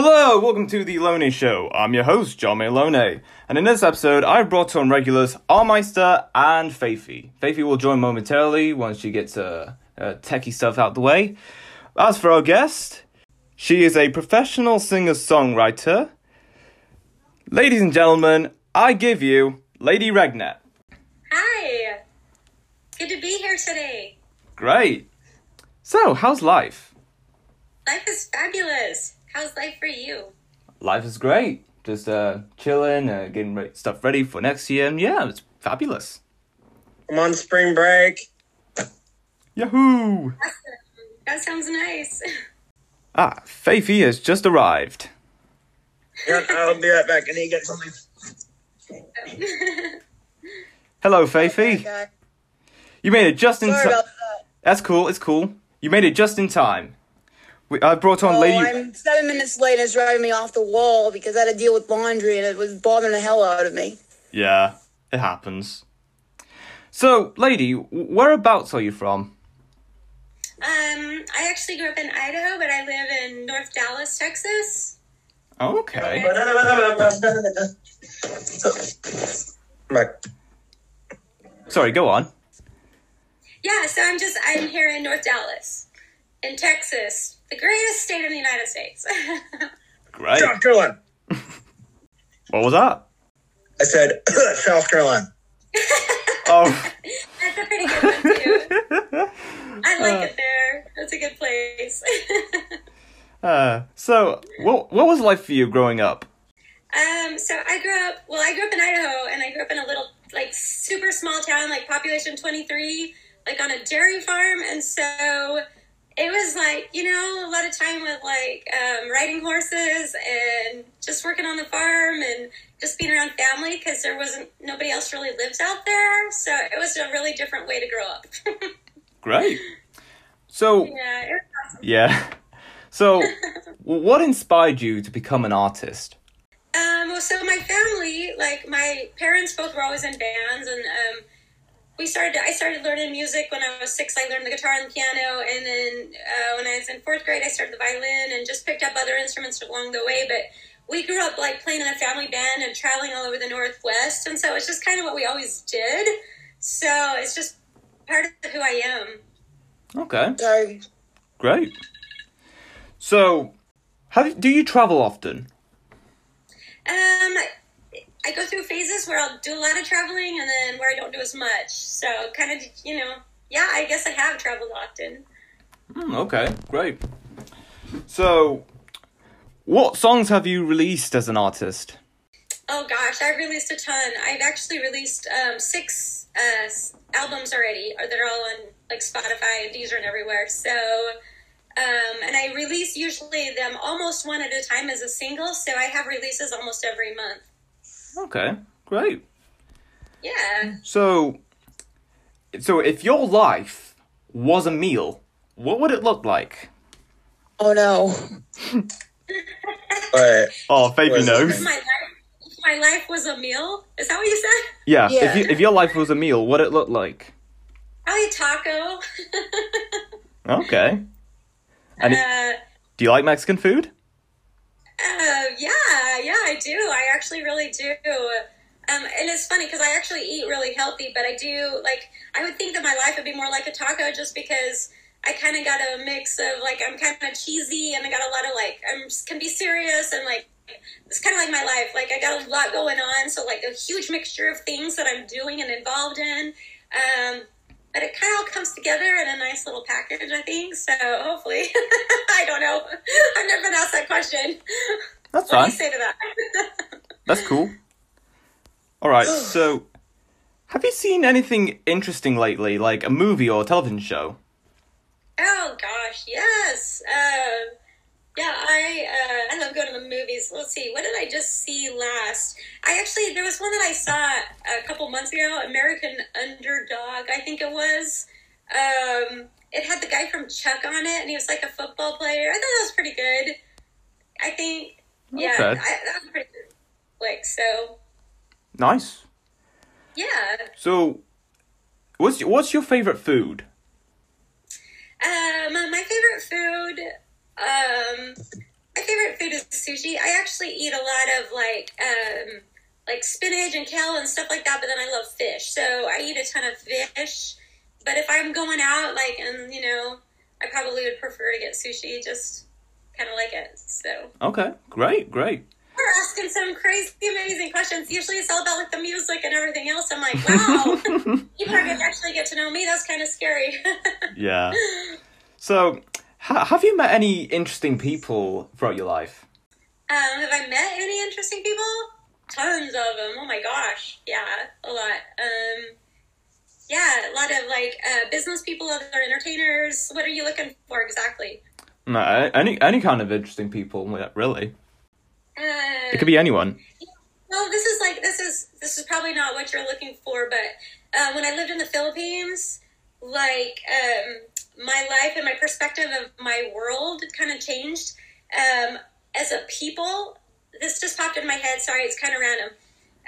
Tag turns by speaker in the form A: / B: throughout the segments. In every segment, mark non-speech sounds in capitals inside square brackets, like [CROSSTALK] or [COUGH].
A: Hello, welcome to the Loney Show. I'm your host, John Malone, and in this episode, I've brought on regulars Rmeister and Faiffy. Faiffy will join momentarily once she gets uh, uh, techie stuff out the way. As for our guest, she is a professional singer-songwriter. Ladies and gentlemen, I give you Lady Redneck.
B: Hi. Good to be here today.
A: Great. So, how's life?
B: Life is fabulous. How's life for you?
A: Life is great. Just uh, chilling, uh, getting re- stuff ready for next year, and yeah, it's fabulous.
C: I'm on spring break.
A: Yahoo!
B: That sounds nice. [LAUGHS]
A: Ah, Faiffy has just arrived.
C: Yeah, I'll be right back. I need to get something. [LAUGHS]
A: Hello, Faiffy.
C: Okay.
A: You made it just in time.
C: that.
A: That's cool. It's cool. You made it just in time. We, I brought on
D: Oh,
A: Lady.
D: I'm seven minutes late and it's driving me off the wall because I had to deal with laundry and it was bothering the hell out of me.
A: Yeah, it happens. So, Lady, whereabouts are you from?
B: um, I actually grew up in Idaho, but I live in North Dallas, Texas.
A: Okay. [LAUGHS] Sorry, go on.
B: Yeah, so I'm just I'm here in North Dallas, in Texas, the greatest state in the United States. [LAUGHS]
A: Great.
C: South Carolina. [LAUGHS]
A: What was that?
C: I said [COUGHS] South Carolina. [LAUGHS]
A: Oh,
B: That's a pretty good one too. I like it there. It's a good place.
A: uh, so what what was life for you growing up?
B: Um, so I grew up, well, I grew up in Idaho and I grew up in a little, like, super small town, like population 23, like on a dairy farm. And so it was like, you know, a lot of time with like um, riding horses and just working on the farm and just being around family because there wasn't, nobody else really lives out there. So it was a really different way to grow up. [LAUGHS]
A: Great. So
B: yeah, it was awesome.
A: yeah. So, what inspired you to become an artist?
B: Um, well, so my family, like my parents, both were always in bands, and um, we started. I started learning music when I was six. I learned the guitar and the piano, and then uh, when I was in fourth grade, I started the violin, and just picked up other instruments along the way. But we grew up like playing in a family band and traveling all over the Northwest, and so it's just kind of what we always did. So it's just part of who I am.
A: Okay,
D: Sorry.
A: great. So, have do you travel often?
B: Um, I go through phases where I'll do a lot of traveling, and then where I don't do as much. So kind of, you know, yeah. I guess I have traveled often.
A: Hmm, okay, great. So, what songs have you released as an artist?
B: Oh gosh, I've released a ton. I've actually released um, six uh, albums already, or they're all on like Spotify and Deezer and everywhere. So, um, and I release usually them almost one at a time as a single. So I have releases almost every month.
A: Okay, great.
B: Yeah.
A: So, so if your life was a meal, what would it look like?
D: Oh no. [LAUGHS]
C: But
A: Oh, Fabi
C: Was
A: knows.
B: If my life, if my life was a meal. Is that what you said?
A: Yeah,
D: Yeah.
A: if you, if your life was a meal, what would it look like?
B: Probably a taco. [LAUGHS]
A: Okay. And
B: uh,
A: do you like Mexican food?
B: Uh, [LAUGHS] yeah, yeah, I do. I actually really do. Um, and it's funny because I actually eat really healthy, but I do like I would think that my life would be more like a taco just because I kind of got a mix of like I'm kind of cheesy and I got a lot of like I'm can be serious and like it's kind of like my life. Like I got a lot going on, so like a huge mixture of things that I'm doing and involved in. Um, but it kind of all comes together in a nice little package, I think. So hopefully, [LAUGHS] I don't know. I've never been asked that question.
A: That's
B: What do
A: fine.
B: you say to that? [LAUGHS]
A: That's cool. All right. So, have you seen anything interesting lately, like a movie or a television show?
B: oh gosh, yes. Uh, yeah, I uh, I love going to the movies. Let's see, what did I just see last? I actually there was one that I saw a couple months ago, American Underdog, I think it was. Um, it had the guy from Chuck on it, and he was like a football player. I thought that was pretty good. I think, yeah. I, that was pretty good. Like so,
A: Nice.
B: yeah.
A: So, what's your, what's your favorite food?
B: Um, my favorite food, um, my favorite food is sushi. I actually eat a lot of like um, like spinach and kale and stuff like that, but then I love fish, so I eat a ton of fish. But if I'm going out, like, and you know, I probably would prefer to get sushi. Just kind of like it. So
A: Okay, great, great.
B: we're asking some crazy, amazing questions. Usually, it's all about like the music and everything else. I'm like, wow, people are gonna actually get to know me. That's kind of scary. [LAUGHS]
A: Yeah. So, ha- have you met any interesting people throughout your life?
B: Um, have I met any interesting people? Tons of them. Oh my gosh. Yeah, a lot. Um, yeah, a lot of like uh, business people, other entertainers. What are you looking for exactly?
A: No, any any kind of interesting people, really.
B: Uh,
A: It could be anyone.
B: well, this is like this is this is probably not what you're looking for, but uh, when I lived in the Philippines, like um, my life and my perspective of my world kind of changed. Um, as a people, this just popped in my head. Sorry, it's kind of random.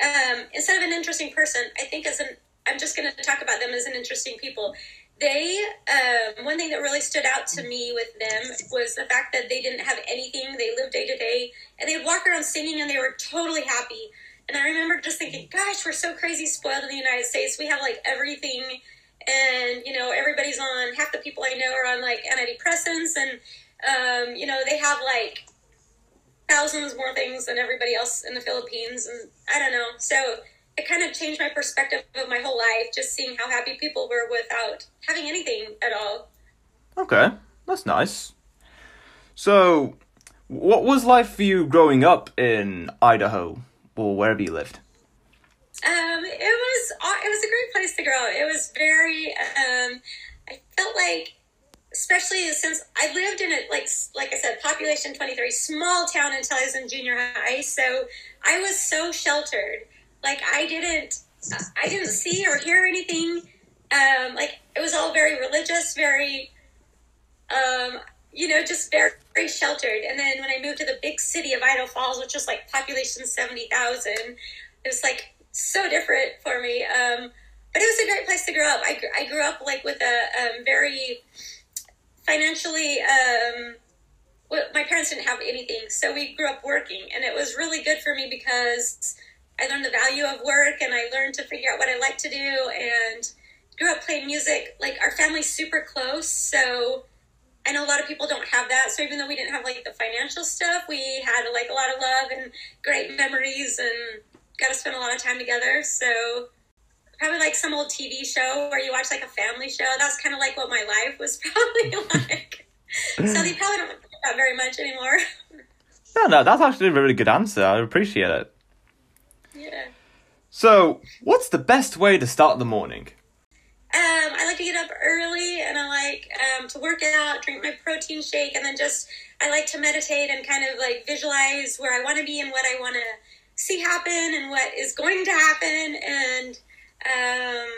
B: Um, instead of an interesting person, I think as an I'm just going to talk about them as an interesting people. They um, one thing that really stood out to me with them was the fact that they didn't have anything. They lived day to day, and they'd walk around singing, and they were totally happy. And I remember just thinking, "Gosh, we're so crazy spoiled in the United States. We have like everything." And you know everybody's on half the people i know are on like antidepressants and um, you know they have like thousands more things than everybody else in the philippines and i don't know so it kind of changed my perspective of my whole life just seeing how happy people were without having anything at all
A: Okay, that's nice. So, what was life for you growing up in Idaho or wherever you lived?
B: Um, it was it was a great place to grow. It was very. Um, I felt like, especially since I lived in a like like I said, population twenty three, small town until I was in junior high. So I was so sheltered. Like I didn't I didn't see or hear anything. Um, like it was all very religious, very. Um, you know, just very, very sheltered. And then when I moved to the big city of Idaho Falls, which was like population 70,000, it was like so different for me. Um, but it was a great place to grow up. I, I grew up like with a um, very financially, um, well, my parents didn't have anything, so we grew up working, and it was really good for me because I learned the value of work and I learned to figure out what I like to do and grew up playing music. Like our family's super close, so I know a lot of people don't have that. So even though we didn't have like the financial stuff, we had like a lot of love and great memories and got to spend a lot of time together. So probably like some old TV show where you watch like a family show. That's kind of like what my life was [LAUGHS] probably [LAUGHS] like. so they probably don't do that very much anymore. [LAUGHS]
A: No, no, that's actually a really good answer. I appreciate it.
B: yeah.
A: So, what's the best way to start the morning?
B: Um, I like to get up early and I like um, to work out, drink my protein shake, and then just I like to meditate and kind of like visualize where I want to be and what I want to see happen and what is going to happen. And um,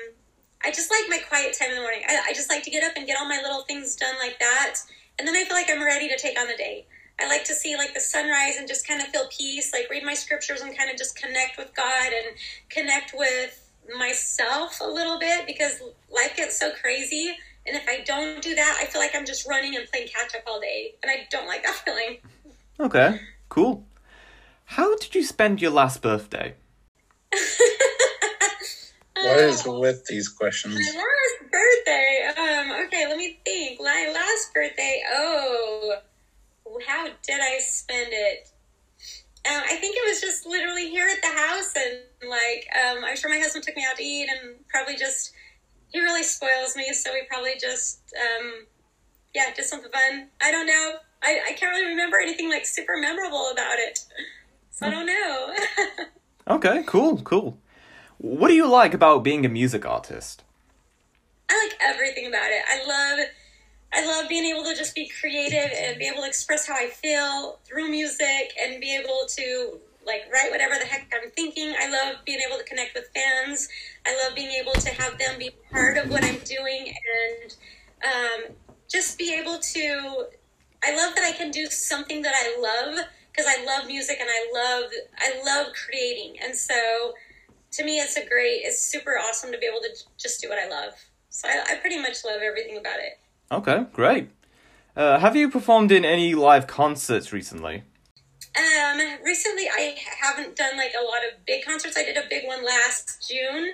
B: I just like my quiet time in the morning. I, I just like to get up and get all my little things done like that. And then I feel like I'm ready to take on the day. I like to see like the sunrise and just kind of feel peace, like read my scriptures and kind of just connect with God and connect with myself a little bit because life gets so crazy. And if I don't do that, I feel like I'm just running and playing catch up all day. And I don't like that [LAUGHS] feeling.
A: Okay, cool. How did you spend your last birthday? [LAUGHS]
C: What is with these questions?
B: My last birthday. Um, okay, let me think. My last birthday. Oh, how did I spend it? Um, I think it was just literally here at the house, and like um, I'm sure my husband took me out to eat, and probably just he really spoils me, so we probably just um, yeah, just something fun. I don't know. I, I can't really remember anything like super memorable about it, so I don't know. [LAUGHS]
A: Okay, cool, cool. What do you like about being a music artist?
B: I like everything about it. I love I love being able to just be creative and be able to express how I feel through music and be able to like write whatever the heck I'm thinking. I love being able to connect with fans. I love being able to have them be part of what I'm doing and um, just be able to I love that I can do something that I love because I love music and I love I love creating. And so to me it's a great it's super awesome to be able to just do what I love. So I, I pretty much love everything about it.
A: Okay, great. Uh, have you performed in any live concerts recently?
B: Um, recently I haven't done like a lot of big concerts. I did a big one last June.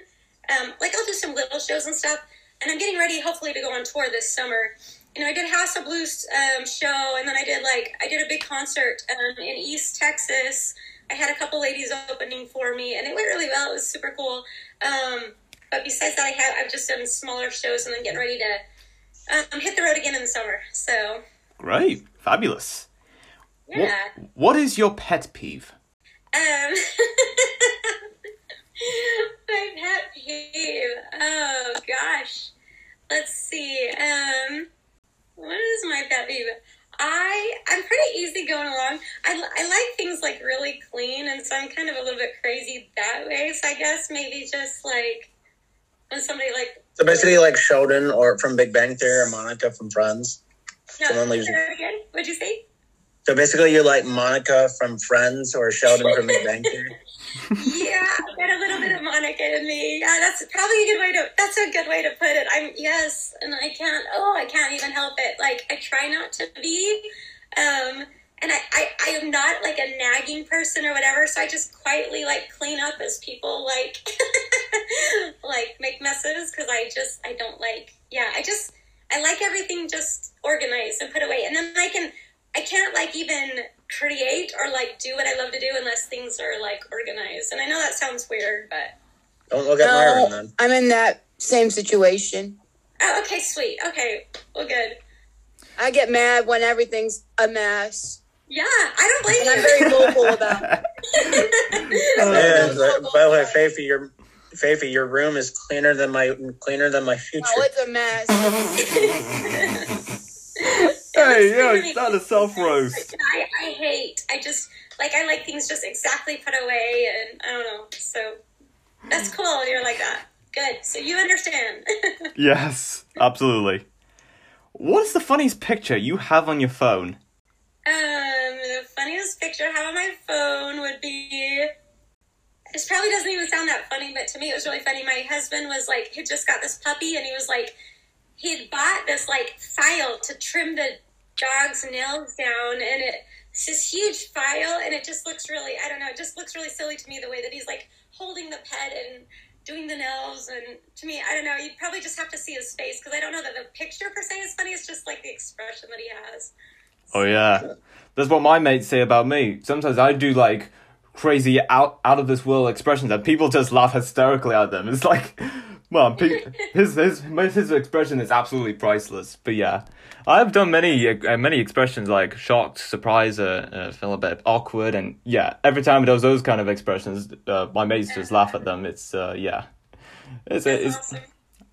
B: Um, like I'll do some little shows and stuff, and I'm getting ready hopefully to go on tour this summer. You know, I did House of Blues um, show, and then I did like I did a big concert um, in East Texas. I had a couple ladies opening for me, and it went really well. It was super cool. Um, but besides that, I have I've just done smaller shows, and then getting ready to um, hit the road again in the summer. So
A: Great, fabulous.
B: yeah.
A: What, what is your pet peeve?
B: Um, [LAUGHS] my pet peeve. Oh gosh, let's see. Um, what is my pet peeve? I I'm pretty easy going along. I, I like things like really clean, and so I'm kind of a little bit crazy that way. So I guess maybe just like when somebody like
C: So basically, like Sheldon or from Big Bang Theory or Monica from Friends.
B: no,
C: someone leaves-
B: again. What'd you say?
C: So basically, you're like Monica from Friends or Sheldon from Big Bang Theory. [LAUGHS]
B: yeah, I got a Yeah, that's probably a good way to. That's a good way to put it. I'm yes, and I can't. Oh, I can't even help it. Like I try not to be, um, and I, I, I am not like a nagging person or whatever. So I just quietly like clean up as people like, [LAUGHS] like make messes because I just I don't like. Yeah, I just I like everything just organized and put away, and then I can. I can't like even create or like do what I love to do unless things are like organized. And I know that sounds weird, but
C: Don't look at Myron
D: No,
C: then.
D: I'm in that same situation.
B: oh, okay, sweet. Okay, well, good.
D: I get mad when everything's a mess.
B: Yeah, I don't blame
D: And I'm very [LAUGHS] vocal about it. [LAUGHS]
C: Yeah, but- by the way, Faiffy, your Faiffy, your room is cleaner than my cleaner than my future.
D: Oh, it's a mess. [LAUGHS]
A: Hey, yo, it's not a self roast.
B: I, I hate. I just like I like things just exactly put away, and I don't know. So that's cool. You're like that. Good. So you understand. [LAUGHS]
A: Yes, absolutely. What is the funniest picture you have on your phone?
B: Um, the funniest picture I have on my phone would be. This probably doesn't even sound that funny, but to me it was really funny. My husband was like, he just got this puppy, and he was like, he'd bought this like file to trim the dog's nails down, and it, it's this huge file, and it just looks really, I don't know, it just looks really silly to me the way that he's like holding the pet and doing the nails, and to me, I don't know, you'd probably just have to see his face because I don't know that the picture per se is funny. It's just like the expression that he has.
A: Oh yeah, that's what my mates say about me. Sometimes I do like crazy out out of this world expressions, and people just laugh hysterically at them. It's like, well, his his his expression is absolutely priceless. But yeah, I've done many uh, many expressions like shocked, surprised, uh, uh, feel a bit awkward, and yeah, every time it does those kind of expressions, uh, my mates just laugh at them. It's uh, yeah, it's a it's,
B: awesome.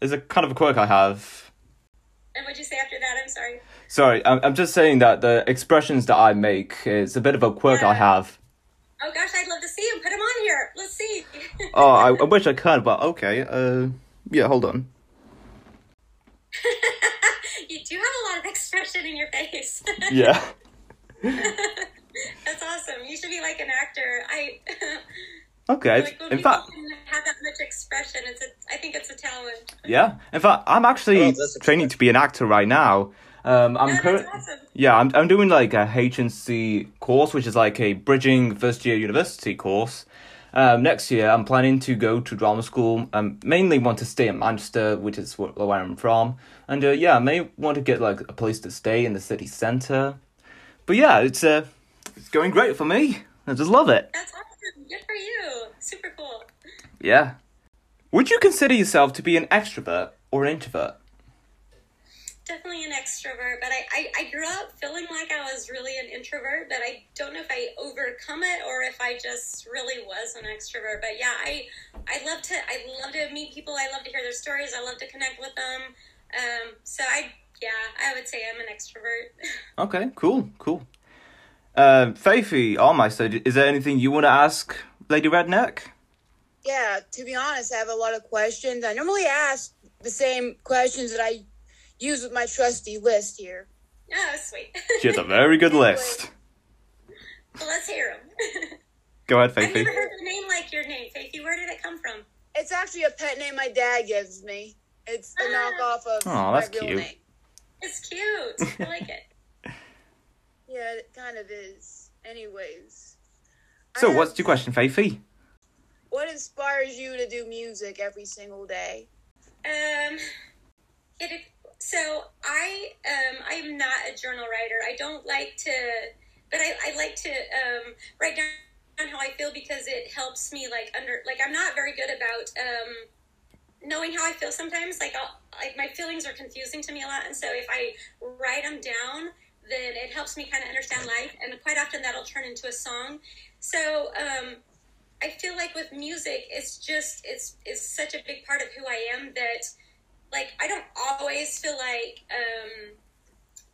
A: it's a kind of a quirk I have.
B: And what'd you say after that? I'm sorry.
A: Sorry, I'm, I'm just saying that the expressions that I make is a bit of a quirk I have.
B: Oh gosh, I'd love to see him. Put him on here. Let's see.
A: Oh, I, I [LAUGHS] wish I could, but okay. Uh, yeah, hold on. [LAUGHS]
B: you do have a lot of expression in your face. [LAUGHS]
A: Yeah.
B: That's awesome. You should be like an actor. I [LAUGHS]
A: Okay.
B: like when
A: In fact,
B: have that much expression. It's a. I think it's a talent.
A: yeah. In fact, I'm actually
C: Oh,
A: training to be an actor right now. Um, I'm
B: Yeah,
A: cur-
B: that's awesome.
A: Yeah, I'm I'm doing like a HNC course, which is like a bridging first year university course. Um, next year, I'm planning to go to drama school. Um, mainly want to stay in Manchester, which is wh- where I'm from, and uh, yeah, I may want to get like a place to stay in the city centre. But yeah, it's uh, it's going great for me. I just love it.
B: That's awesome. Good for you. Super cool.
A: Yeah. Would you consider yourself to be an extrovert or an introvert?
B: Definitely an extrovert, but I, I, I grew up feeling like I was really an introvert, but I don't know if I overcome it or if I just really was an extrovert. But yeah, I I love to I love to meet people. I love to hear their stories. I love to connect with them. Um, so I yeah, I would say I'm an extrovert. [LAUGHS]
A: Okay, cool, cool. Um, Faiffy, Rmeister, is there anything you want to ask Lady Redneck?
D: Yeah, to be honest, I have a lot of questions. I normally ask the same questions that I use with my trusty list here.
B: oh, sweet.
A: She has a very good list.
B: well, let's hear them.
A: Go ahead,
B: I've never heard a name like your name, Faiffy. Where did it come from?
D: It's actually a pet name my dad gives me. It's a knockoff of
A: Aw,
D: my
A: that's
D: real
A: cute.
D: name.
B: It's cute. I [LAUGHS] like it.
D: Yeah, it kind of is. Anyways.
A: So,
D: I
A: what's your question, Faiffy?
D: What inspires you to do music every single day?
B: Um, it, so I um I'm not a journal writer. I don't like to, but I, I like to um write down how I feel because it helps me like under like I'm not very good about um knowing how I feel sometimes. Like I'll like my feelings are confusing to me a lot, and so if I write them down, then it helps me kind of understand life, and quite often that'll turn into a song. So um, I feel like with music, it's just it's it's such a big part of who I am that like I don't always feel like um,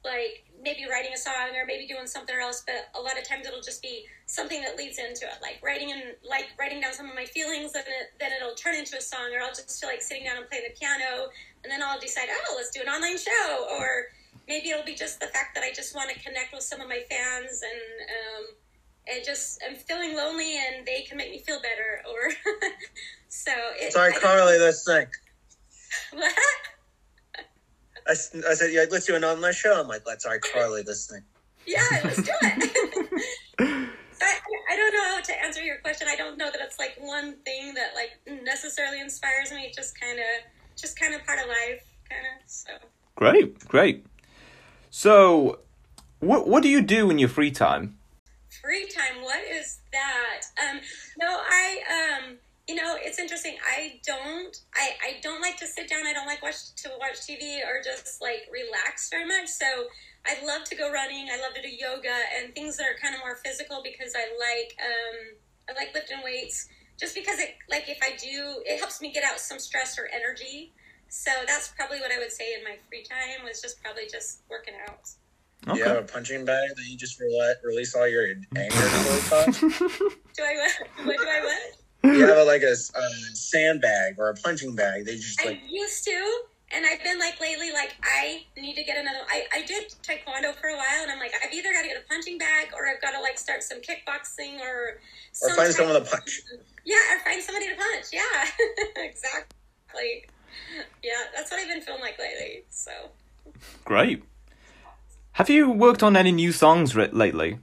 B: like maybe writing a song or maybe doing something else, but a lot of times it'll just be something that leads into it, like writing and like writing down some of my feelings, and it, then it'll turn into a song, or I'll just feel like sitting down and playing the piano, and then I'll decide, oh, let's do an online show, or maybe it'll be just the fact that I just want to connect with some of my fans and. Um, it just I'm feeling lonely and they can make me feel better or [LAUGHS] so it,
C: Sorry, Carly, let's think.
B: What? [LAUGHS]
C: I, s- I said, yeah, let's do an online show. I'm like, let's, sorry, Carly, let's think.
B: Yeah, let's do it. so [LAUGHS] I, I don't know how to answer your question. I don't know that it's like one thing that like necessarily inspires me. It's just kind of, just kind of part of life, kind of. So
A: Great, great. So, what what do you do in your free time?
B: free time, what is that? Um, no, I um, you know, it's interesting. I don't, I, I don't like to sit down. I don't like watch to watch TV or just like relax very much. So I love to go running. I love to do yoga and things that are kind of more physical because I like um, I like lifting weights. Just because it like if I do, it helps me get out some stress or energy. So that's probably what I would say in my free time was just probably just working out.
C: Do you have a punching bag that you just rele- release all your anger [LAUGHS] towards?
B: Do I what? [LAUGHS] What do I what?
C: You have a, [LAUGHS] like a sandbag or a punching bag. They just
B: I
C: like
B: used to, and I've been like lately, like I need to get another. I, I did taekwondo for a while, and I'm like, I've either got to get a punching bag or I've got to like start some kickboxing or
C: or find someone to punch.
B: Yeah, or find somebody to punch. Yeah, [LAUGHS] exactly. Yeah, that's what I've been feeling like lately. So
A: Great. Have you worked on any new songs ri- lately?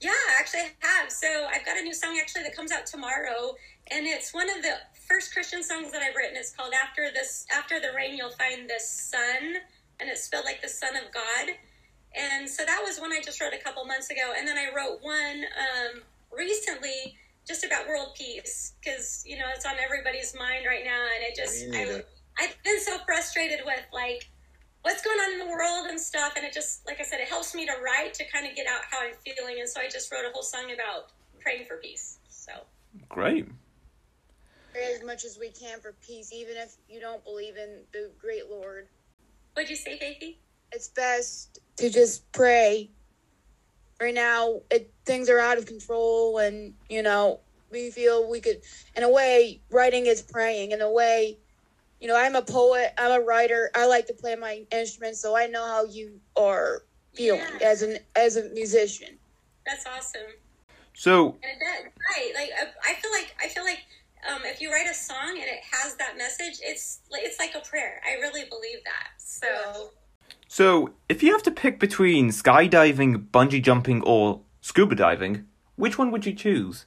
B: Yeah, actually I have. So I've got a new song actually that comes out tomorrow, and it's one of the first Christian songs that I've written. It's called "After This After the Rain You'll Find the Sun," and it's spelled like the Son of God. And so that was one I just wrote a couple months ago, and then I wrote one um, recently just about world peace because you know it's on everybody's mind right now, and it just I. I've been so frustrated with like what's going on in the world and stuff, and it just like I said, it helps me to write to kind of get out how I'm feeling, and so I just wrote a whole song about praying for peace. So
A: Great.
D: Pray as much as we can for peace, even if you don't believe in the great Lord.
B: what'd you say, Faiffy?
D: It's best to just pray. Right now, it, things are out of control, and you know we feel we could. In a way, writing is praying. In a way, you know, I'm a poet. I'm a writer. I like to play my instrument, so I know how you are feeling
B: Yeah.
D: as an as a musician.
B: That's awesome.
A: So,
B: And it does, right? Like I I feel like I feel like um, if you write a song and it has that message, it's like it's like a prayer. I really believe that. So
A: so if you have to pick between skydiving, bungee jumping, or scuba diving, which one would you choose?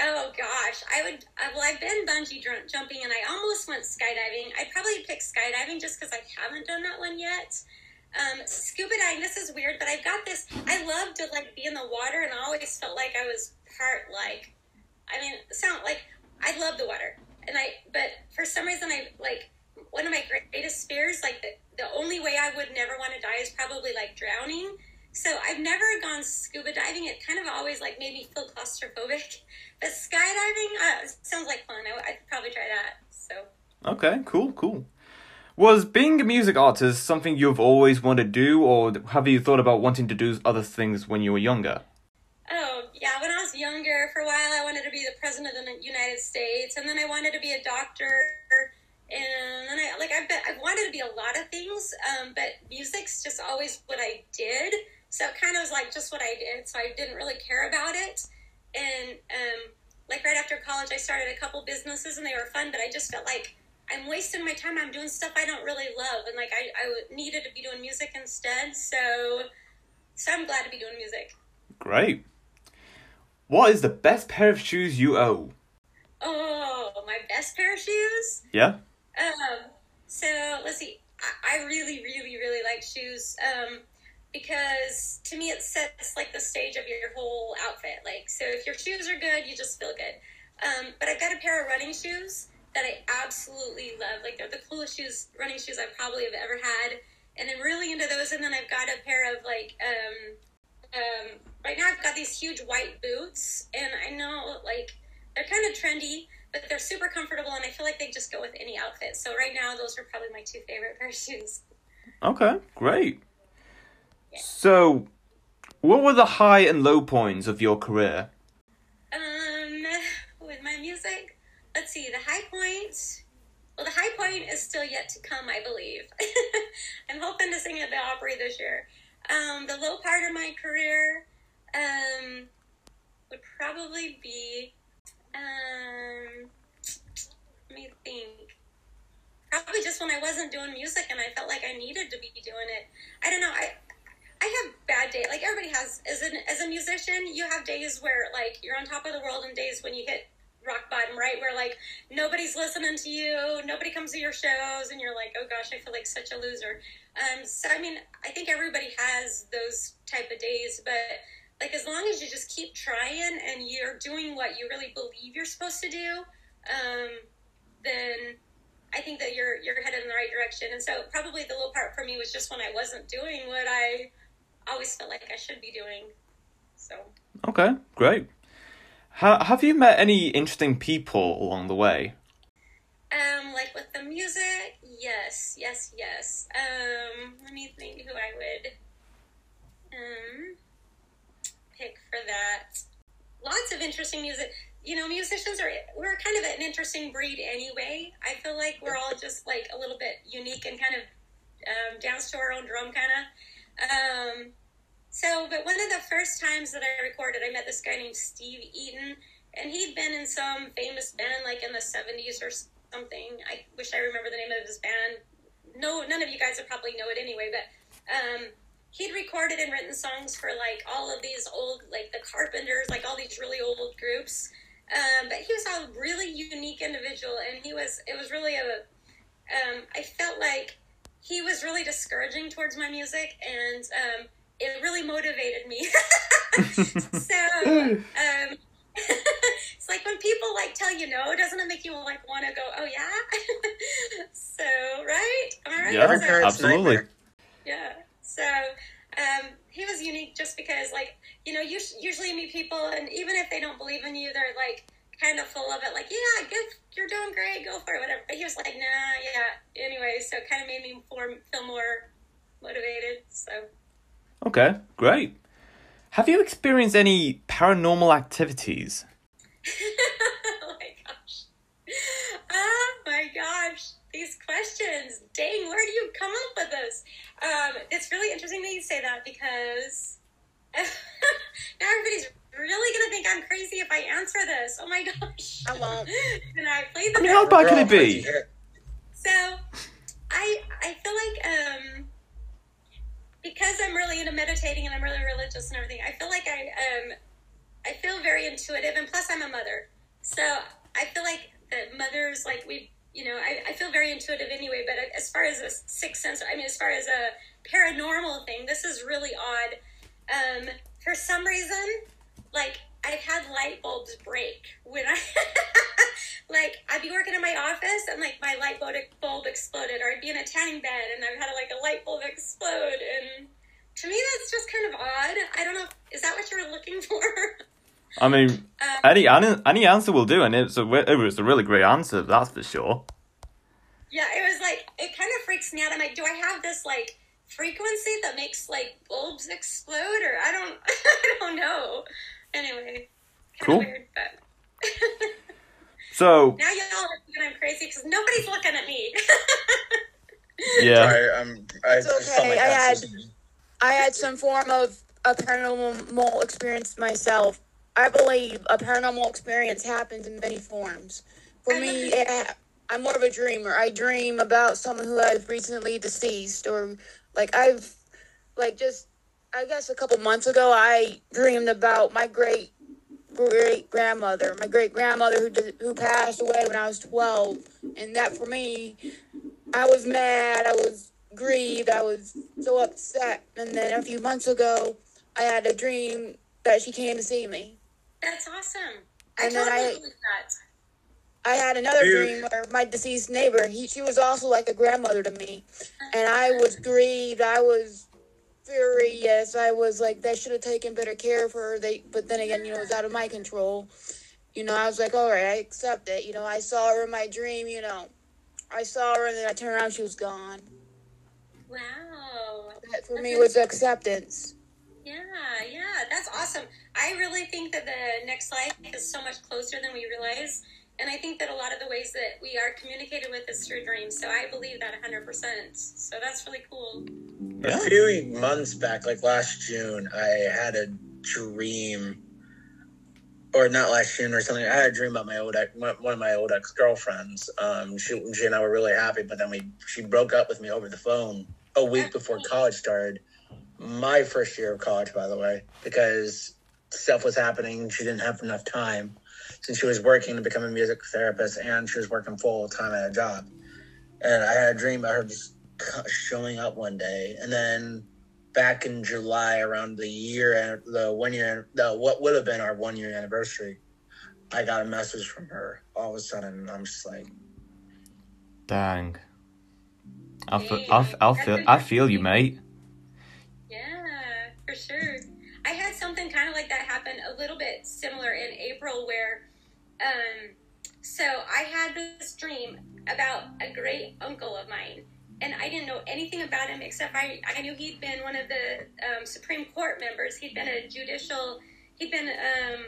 B: Oh gosh, I would. Uh, well, I've been bungee jumping and I almost went skydiving. I'd probably pick skydiving just because I haven't done that one yet. Um, scuba diving. This is weird, but I've got this. I love to like be in the water, and I always felt like I was part like. I mean, sound like I love the water, and I. But for some reason, I like one of my greatest fears. Like the the only way I would never want to die is probably like drowning. So I've never gone scuba diving. It kind of always like made me feel claustrophobic. But skydiving uh, sounds like fun. I, I could probably try that. So.
A: Okay, cool, cool. Was being a music artist something you've always wanted to do, or have you thought about wanting to do other things when you were younger?
B: Oh, yeah. When I was younger, for a while, I wanted to be the president of the United States, and then I wanted to be a doctor, and then I like I bet I wanted to be a lot of things, um, but music's just always what I did. So it kind of was like just what I did. So I didn't really care about it, and um, like right after college, I started a couple businesses, and they were fun, but I just felt like I'm wasting my time. I'm doing stuff I don't really love, and like I, I needed to be doing music instead. So so I'm glad to be doing music.
A: Great. What is the best pair of shoes you own?
B: Oh, my best pair of shoes.
A: Yeah.
B: Um. So let's see. I, I really, really, really like shoes. Um, because to me it sets like the stage of your whole outfit. Like, so if your shoes are good, you just feel good. Um, but I've got a pair of running shoes that I absolutely love. Like, they're the coolest shoes, running shoes I probably have ever had, and I'm really into those. And then I've got a pair of like, um, um, right now I've got these huge white boots, and I know like they're kind of trendy, but they're super comfortable, and I feel like they just go with any outfit. So right now, those are probably my two favorite [LAUGHS] pair of shoes.
A: Okay, great. So, what were the high and low points of your career?
B: Um, with my music, let's see. The high point. Well, the high point is still yet to come, I believe. [LAUGHS] I'm hoping to sing at the Opry this year. Um, the low part of my career, um, would probably be, um, let me think. Probably just when I wasn't doing music and I felt like I needed to be doing it. I don't know. I I have bad days. Like everybody has. As an as a musician, you have days where like you're on top of the world, and days when you hit rock bottom, right? Where like nobody's listening to you, nobody comes to your shows, and you're like, oh gosh, I feel like such a loser. Um, so I mean, I think everybody has those type of days, but like as long as you just keep trying and you're doing what you really believe you're supposed to do, um, then I think that you're you're headed in the right direction. And so probably the low part for me was just when I wasn't doing what I always felt like I should be doing. So.
A: Okay, great. Ha- have you met any interesting people along the way?
B: Um, like with the music, yes, yes, yes. Um, let me think who I would um pick for that. Lots of interesting music. You know, musicians are we're kind of an interesting breed anyway. I feel like we're all just like a little bit unique and kind of um, dance to our own drum, kind of. Um, so, but one of the first times that I recorded, I met this guy named Steve Eaton, and he'd been in some famous band like in the 70s or something. I wish I remember the name of his band. No, none of you guys would probably know it anyway, but um, he'd recorded and written songs for like all of these old, like the Carpenters, like all these really old groups. Um, but he was a really unique individual, and he was, it was really a, um, I felt like he was really discouraging towards my music, and um, it really motivated me. [LAUGHS] so um, [LAUGHS] it's like when people like tell you no, doesn't it make you like want to go? Oh yeah. [LAUGHS] so right, am I right?
A: Yeah,
B: So-
A: absolutely.
B: yeah. So um, he was unique just because, like, you know, you usually meet people, and even if they don't believe in you, they're like kind of full of it, like, yeah, good, you're doing great, go for it, whatever. But he was like, nah, yeah. Anyway, so it kind of made me more, feel more motivated. So
A: Okay, great. Have you experienced any paranormal activities? [LAUGHS]
B: oh my gosh. Oh my gosh. These questions. Dang, where do you come up with this? Um, it's really interesting that you say that because [LAUGHS] now everybody's really gonna think I'm crazy if I answer this. Oh my [LAUGHS] gosh.
D: I won't.
B: Can I play the
A: I mean, how bad can it be?
B: so I I feel like um because I'm really into meditating and I'm really religious and everything, I feel like I um I feel very intuitive and plus I'm a mother. So I feel like the mothers like we you know, I, I feel very intuitive anyway, but as far as a sixth sense, I mean, as far as a paranormal thing, this is really odd. Um, for some reason, like I've had light bulbs break when I [LAUGHS] like I'd be working in my office and like my light bulb bulb exploded, or I'd be in a tanning bed and I've had like a light bulb explode, and to me that's just kind of odd. I don't know. Is that what you were looking [LAUGHS] for?
A: I mean,
B: Um,
A: any any, any answer will do, and it's a it was a really great answer. That's for sure.
B: yeah, it was like it kind of freaks me out. I'm like, do I have this like frequency that makes like bulbs explode, or I don't, [LAUGHS] I don't know. Anyway, kind
A: Cool.
B: of weird, but. [LAUGHS]
A: So
B: Now y'all are thinking I'm crazy because nobody's looking at me. [LAUGHS]
A: yeah,
C: Sorry, um, I
D: It's
C: just saw my
D: okay, I had- I had some form of a paranormal experience myself. I believe a paranormal experience happens in many forms. For me, it, I'm more of a dreamer. I dream about someone who has recently deceased, or like I've, like just I guess a couple months ago, I dreamed about my great great grandmother, my great grandmother who did, who passed away when I was twelve, and that for me, I was mad, I was grieved, I was so upset, and then a few months ago, I had a dream that she came to see me.
B: That's awesome. I
D: And then I-
B: that.
D: I had another
C: Dude.
D: dream where my deceased neighbor, he she was also like a grandmother to me, and I was grieved. I was furious. I was like, they should have taken better care of her. They, but then again, you know, it was out of my control. You know, I was like, all right, I accept it. You know, I saw her in my dream. You know, I saw her, and then I turned around, she was gone.
B: Wow.
D: That for me was acceptance.
B: Yeah, yeah, that's awesome. I really think that the next life is so much closer than we realize. And I think that a lot of the ways that we are communicated with is through dreams. So I believe that 100%. So that's really cool.
C: A few months back, like last June, I had a dream, or not last June or something. I had a dream about my old ex, one one of my old ex girlfriends. Um, she, she and I were really happy, but then we she broke up with me over the phone a week before college started. My first year of college, by the way, because stuff was happening. She didn't have enough time since she was working to become a music therapist and she was working full time at a job. And I had a dream about her just showing up one day, and then back in July, around the year, the one year, the what would have been our one year anniversary, I got a message from her. All of a sudden, I'm just like,
A: Dang. I feel, I, f- I feel, I feel you, mate.
B: Yeah, for sure. I had something kind of like that happen a little bit similar in April where um so I had this dream about a great uncle of mine and I didn't know anything about him except I, I knew he'd been one of the um, Supreme Court members. He'd been a judicial, he'd been um,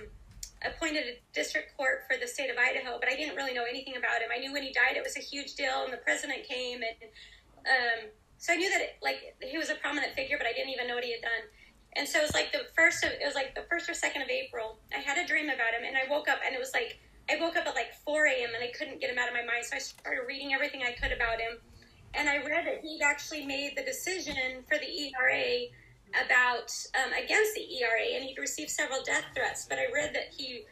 B: appointed a district court for the state of Idaho, but I didn't really know anything about him. I knew when he died it was a huge deal and the president came and um, so I knew that it, like he was a prominent figure, but I didn't even know what he had done. And so it was like the first of it was like the first or second of April. I had a dream about him, and I woke up, and it was like I woke up at like 4 a.m. and I couldn't get him out of my mind. So I started reading everything I could about him, and I read that he'd actually made the decision for the ERA about um, against the ERA, and he'd received several death threats. But I read that he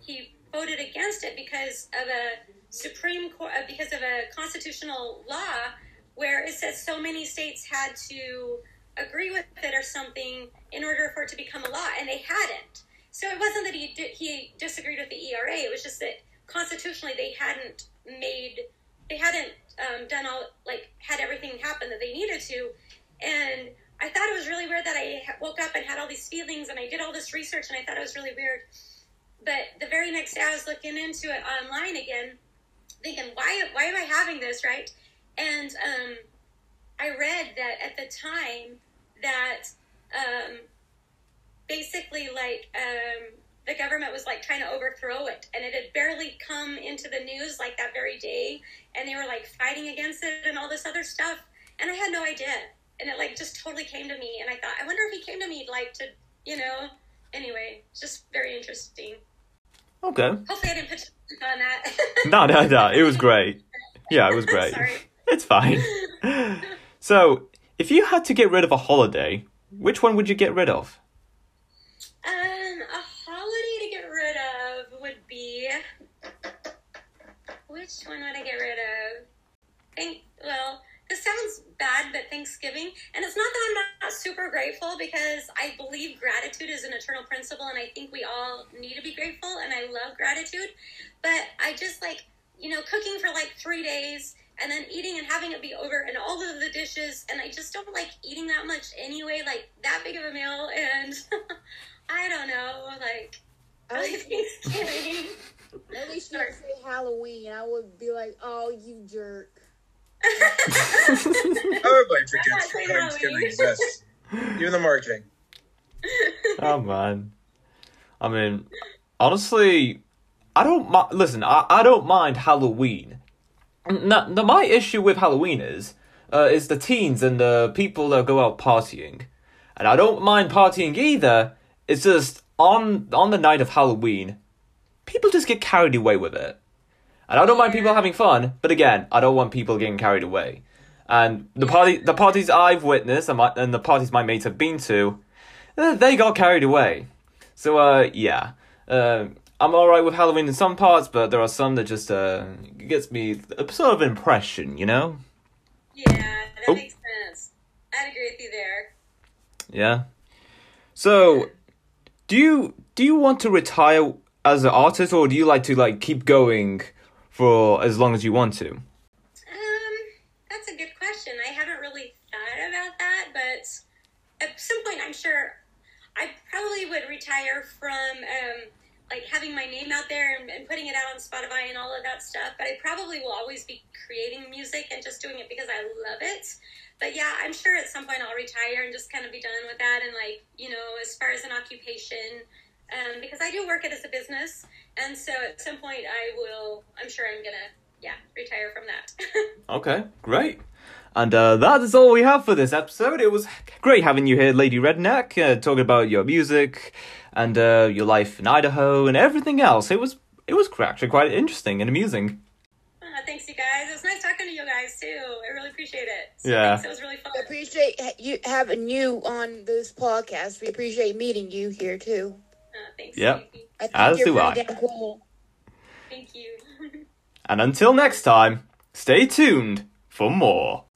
B: he voted against it because of a Supreme Court uh, because of a constitutional law where it says so many states had to agree with it or something in order for it to become a law, and they hadn't. So it wasn't that he he disagreed with the ERA. It was just that constitutionally they hadn't made they hadn't um, done all like had everything happen that they needed to, and I thought it was really weird that I woke up and had all these feelings, and I did all this research, and I thought it was really weird. But the very next day, I was looking into it online again, thinking, why why am I having this right? And um, I read that at the time that um, basically like um, the government was like trying to overthrow it, and it had barely come into the news like that very day, and they were like fighting against it and all this other stuff, and I had no idea, and it like just totally came to me, and I thought, I wonder if he came to me like to, you know, anyway, just very interesting.
A: Okay.
B: Hopefully, I didn't put you on that.
A: No, no, no. It was [LAUGHS] great. Yeah, it was [LAUGHS] great.
B: Sorry.
A: It's fine. [LAUGHS] So, if you had to get rid of a holiday, which one would you get rid of?
B: Um, a holiday to get rid of would be. Which one would I get rid of? Thank. Well, this sounds bad, but Thanksgiving, and it's not that I'm not, super grateful because I believe gratitude is an eternal principle, and I think we all need to be grateful, and I love gratitude. But I just like you know cooking for like three days and then eating and having it be over and all of the dishes and i just don't like eating that much anyway like that big of a meal and [LAUGHS] i don't know like
D: I
B: really
D: would,
B: thanksgiving
D: at least you would say Halloween. I would be like, oh, you jerk. [LAUGHS]
C: everybody forgets
B: Not saying
C: Thanksgiving
B: Halloween.
C: exists. Even the marketing. [LAUGHS]
A: Oh man. I mean, honestly, I don't mi- listen. I, I don't mind Halloween. No, no, my issue with Halloween is uh, is the teens and the people that go out partying, and I don't mind partying either. It's just on on the night of Halloween, people just get carried away with it, and I don't mind people having fun. But again, I don't want people getting carried away. And the party, the parties I've witnessed, and, my, and the parties my mates have been to, uh, they got carried away. So uh, yeah, uh, I'm all right with Halloween in some parts, but there are some that just uh gets me a sort of impression, you know?
B: Yeah, that
A: Oh.
B: makes sense. I'd agree with you there.
A: Yeah. So, do you do you want to retire as an artist, or do you like to like keep going for as long as you want to?
B: Um, that's a good question. I haven't really thought about that, but at some point, I'm sure I probably would retire from um, like having my name out there and, and putting it out on Spotify and all of that stuff. But I probably will always be creating music and just doing it because I love it. But yeah, I'm sure at some point I'll retire and just kind of be done with that. And like you know, as far as an occupation, um, because I do work it as a business, and so at some point I will. I'm sure I'm gonna yeah retire from that. [LAUGHS]
A: Okay, great. And uh, that is all we have for this episode. It was great having you here, Lady Redneck, uh, talking about your music and uh, your life in Idaho and everything else. It was it was actually quite interesting and amusing.
B: Uh, thanks, you guys. It was nice talking to you guys too. I really appreciate it. So
A: Yeah.
B: thanks. It was really fun.
D: I appreciate you having you on this podcast. We appreciate meeting you here too.
B: Uh, thanks.
A: Yep.
B: Stevie.
D: I think
A: As
D: you're
A: do I.
D: cool.
B: Thank you. [LAUGHS]
A: And until next time, stay tuned for more.